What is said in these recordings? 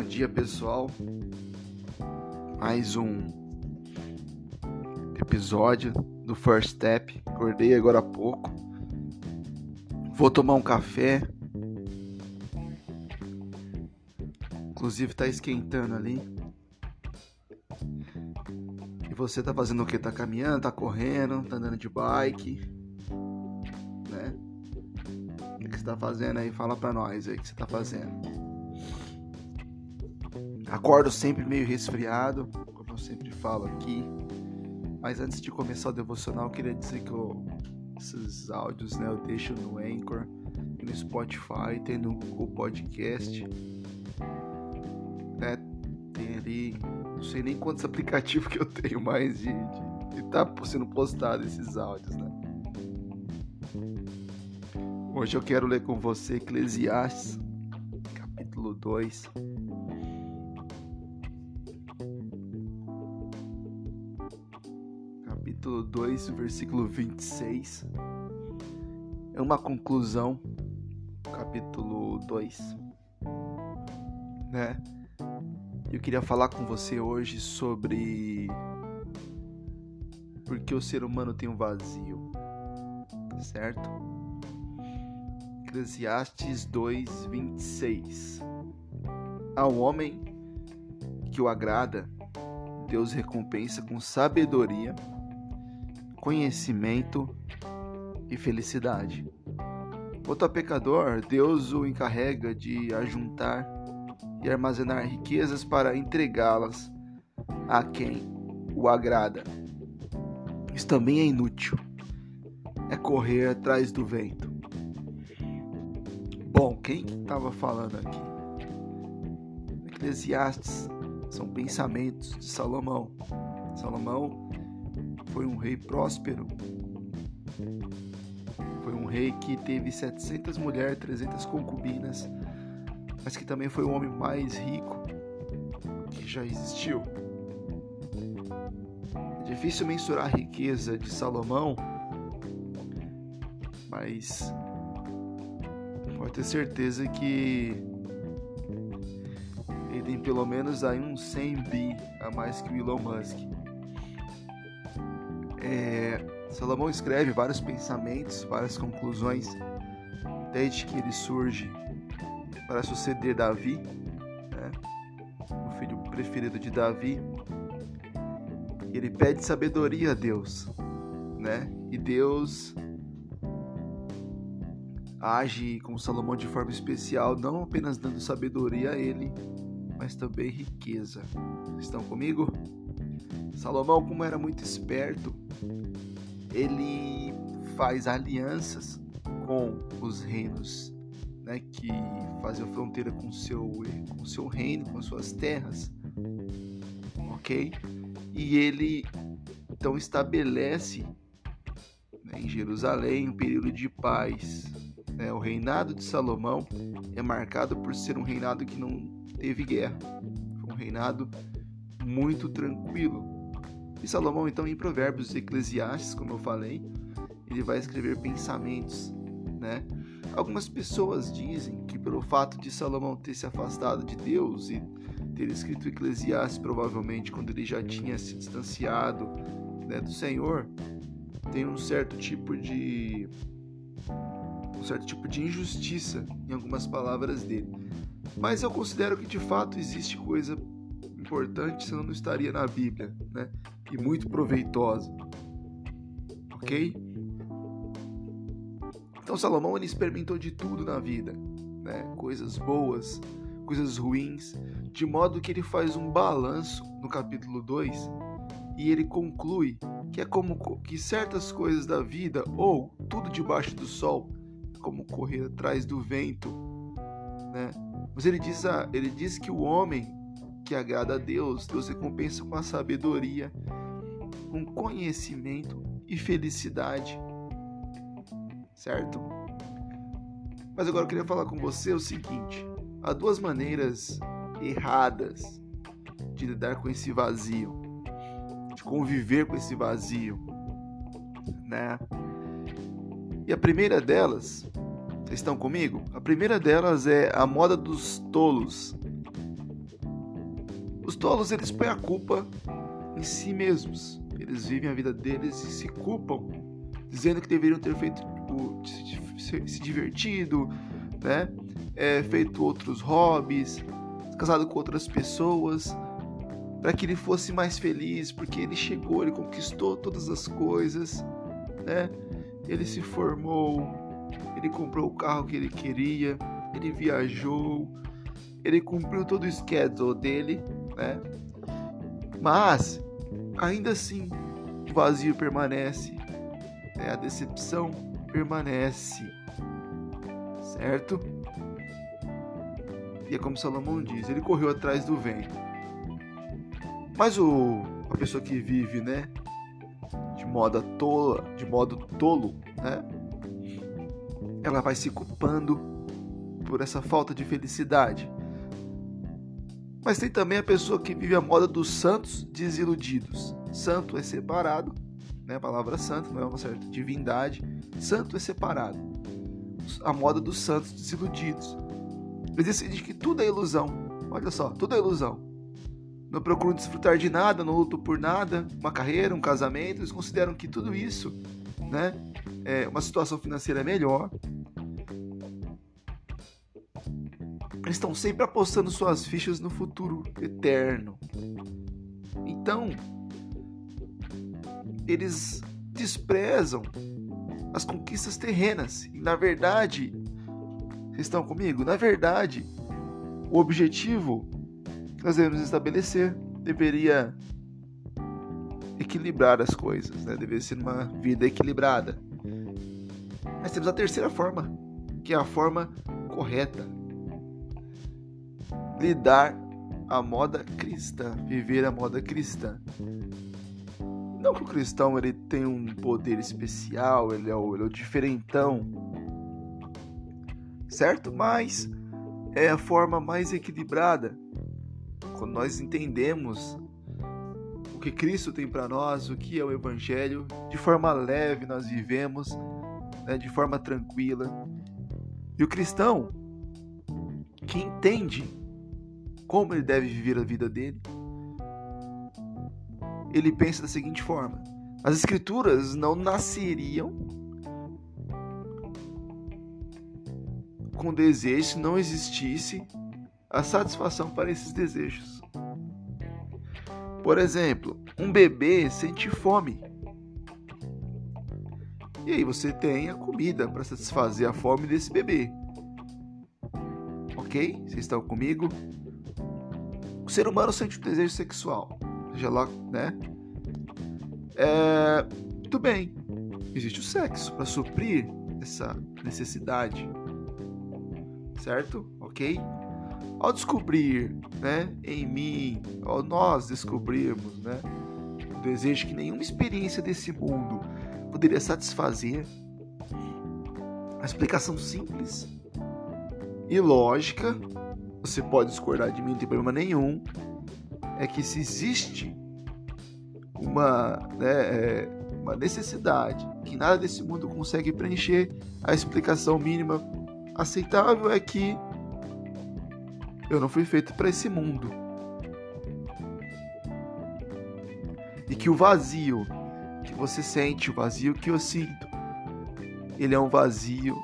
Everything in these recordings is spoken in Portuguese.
Bom dia, pessoal. Mais um episódio do First Step. Acordei agora há pouco. Vou tomar um café. Inclusive tá esquentando ali. E você tá fazendo o que? Tá caminhando, tá correndo, tá andando de bike, né? O que você tá fazendo aí? Fala pra nós aí o que você tá fazendo. Acordo sempre meio resfriado, como eu sempre falo aqui. Mas antes de começar o devocional, eu queria dizer que eu, esses áudios né, eu deixo no Anchor no Spotify, tem no Google Podcast. Né, tem ali, não sei nem quantos aplicativos que eu tenho mais de, de, de tá sendo postado esses áudios, né? Hoje eu quero ler com você Eclesiastes, capítulo 2 capítulo 2, versículo 26. É uma conclusão, capítulo 2, né? Eu queria falar com você hoje sobre porque o ser humano tem um vazio, certo? Eclesiastes 2, 26. Ao homem que o agrada, Deus recompensa com sabedoria conhecimento e felicidade. Quanto a pecador, Deus o encarrega de ajuntar e armazenar riquezas para entregá-las a quem o agrada. Isso também é inútil. É correr atrás do vento. Bom, quem estava falando aqui? Eclesiastes são pensamentos de Salomão. Salomão foi um rei próspero. Foi um rei que teve 700 mulheres, 300 concubinas, mas que também foi o homem mais rico que já existiu. É difícil mensurar a riqueza de Salomão, mas pode ter certeza que ele tem pelo menos aí uns 100 bi a mais que o Elon Musk. É, Salomão escreve vários pensamentos, várias conclusões, desde que ele surge para suceder Davi, né, o filho preferido de Davi. Ele pede sabedoria a Deus, né? E Deus age com Salomão de forma especial, não apenas dando sabedoria a ele, mas também riqueza. Estão comigo? Salomão, como era muito esperto, ele faz alianças com os reinos né, que faziam fronteira com seu com seu reino, com suas terras, ok? E ele então estabelece né, em Jerusalém um período de paz. Né? O reinado de Salomão é marcado por ser um reinado que não teve guerra, foi um reinado muito tranquilo. E Salomão, então, em Provérbios e Eclesiastes, como eu falei, ele vai escrever pensamentos, né? Algumas pessoas dizem que pelo fato de Salomão ter se afastado de Deus e ter escrito Eclesiastes provavelmente quando ele já tinha se distanciado né, do Senhor, tem um certo tipo de um certo tipo de injustiça em algumas palavras dele. Mas eu considero que de fato existe coisa importante, senão não estaria na Bíblia, né? E muito proveitosa. Ok? Então Salomão ele experimentou de tudo na vida, né? Coisas boas, coisas ruins, de modo que ele faz um balanço no capítulo 2 e ele conclui que é como que certas coisas da vida ou tudo debaixo do sol, como correr atrás do vento, né? Mas ele diz, ele diz que o homem que agrada a Deus, Deus recompensa com a sabedoria, com conhecimento e felicidade. Certo? Mas agora eu queria falar com você o seguinte: há duas maneiras erradas de lidar com esse vazio, de conviver com esse vazio, né? E a primeira delas, vocês estão comigo? A primeira delas é a moda dos tolos Os tolos eles põem a culpa em si mesmos. Eles vivem a vida deles e se culpam, dizendo que deveriam ter feito tipo, se, se divertido, né? É, feito outros hobbies, casado com outras pessoas, para que ele fosse mais feliz, porque ele chegou, ele conquistou todas as coisas, né? Ele se formou, ele comprou o carro que ele queria, ele viajou, ele cumpriu todo o schedule dele, né? Mas ainda assim o vazio permanece, né? a decepção permanece, certo? E é como Salomão diz, ele correu atrás do vento. Mas o, a pessoa que vive, né, de modo tola, de modo tolo, né, ela vai se culpando por essa falta de felicidade. Mas tem também a pessoa que vive a moda dos santos desiludidos. Santo é separado, né? A palavra santo não é uma certa divindade. Santo é separado. A moda dos santos desiludidos. Eles decidem que tudo é ilusão. Olha só, tudo é ilusão. Não procuram desfrutar de nada, não lutam por nada, uma carreira, um casamento. Eles consideram que tudo isso, né, é uma situação financeira melhor, Eles estão sempre apostando suas fichas no futuro eterno. Então, eles desprezam as conquistas terrenas. E na verdade, vocês estão comigo? Na verdade, o objetivo que nós devemos estabelecer deveria equilibrar as coisas, né? deveria ser uma vida equilibrada. Mas temos a terceira forma, que é a forma correta lidar a moda cristã, viver a moda cristã. Não que o cristão ele tem um poder especial, ele é o, ele é o diferentão, certo? Mas é a forma mais equilibrada quando nós entendemos o que Cristo tem para nós, o que é o Evangelho, de forma leve nós vivemos, né, de forma tranquila. E o cristão que entende como ele deve viver a vida dele, ele pensa da seguinte forma: as escrituras não nasceriam com desejo se não existisse a satisfação para esses desejos. Por exemplo, um bebê sente fome. E aí você tem a comida para satisfazer a fome desse bebê. Ok? Vocês estão comigo? O ser humano sente um desejo sexual, seja lá, né? É, muito bem, existe o sexo para suprir essa necessidade, certo? Ok? Ao descobrir, né, em mim, ao nós descobrirmos, né, o desejo que nenhuma experiência desse mundo poderia satisfazer, a explicação simples e lógica você pode discordar de mim, não tem problema nenhum, é que se existe uma, né, é, uma necessidade que nada desse mundo consegue preencher, a explicação mínima aceitável é que eu não fui feito para esse mundo. E que o vazio que você sente, o vazio que eu sinto, ele é um vazio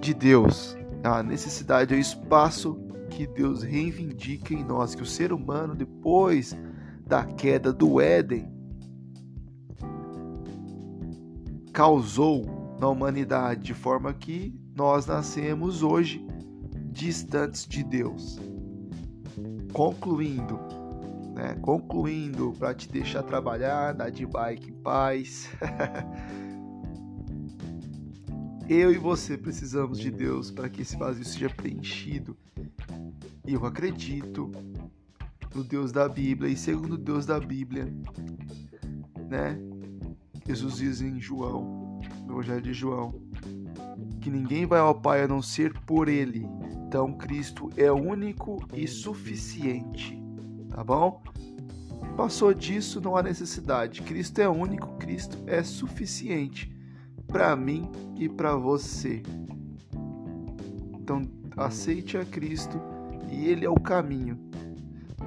de Deus, a necessidade, o espaço que Deus reivindica em nós, que o ser humano, depois da queda do Éden, causou na humanidade, de forma que nós nascemos hoje distantes de Deus. Concluindo, né? Concluindo, para te deixar trabalhar, dar de bike em paz. Eu e você precisamos de Deus para que esse vazio seja preenchido. E eu acredito no Deus da Bíblia e segundo o Deus da Bíblia, né? Jesus diz em João, no Evangelho de João, que ninguém vai ao Pai a não ser por Ele. Então Cristo é único e suficiente, tá bom? Passou disso, não há necessidade. Cristo é único, Cristo é suficiente para mim e para você. Então, aceite a Cristo e Ele é o caminho.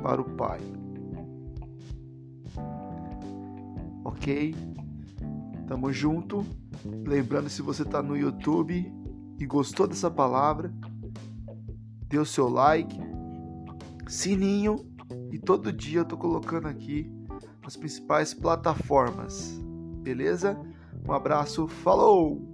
para o Pai. Ok? Tamo junto. Lembrando, se você está no YouTube e gostou dessa palavra, dê o seu like, sininho e todo dia eu tô colocando aqui nas principais plataformas. Beleza? Um abraço, falou!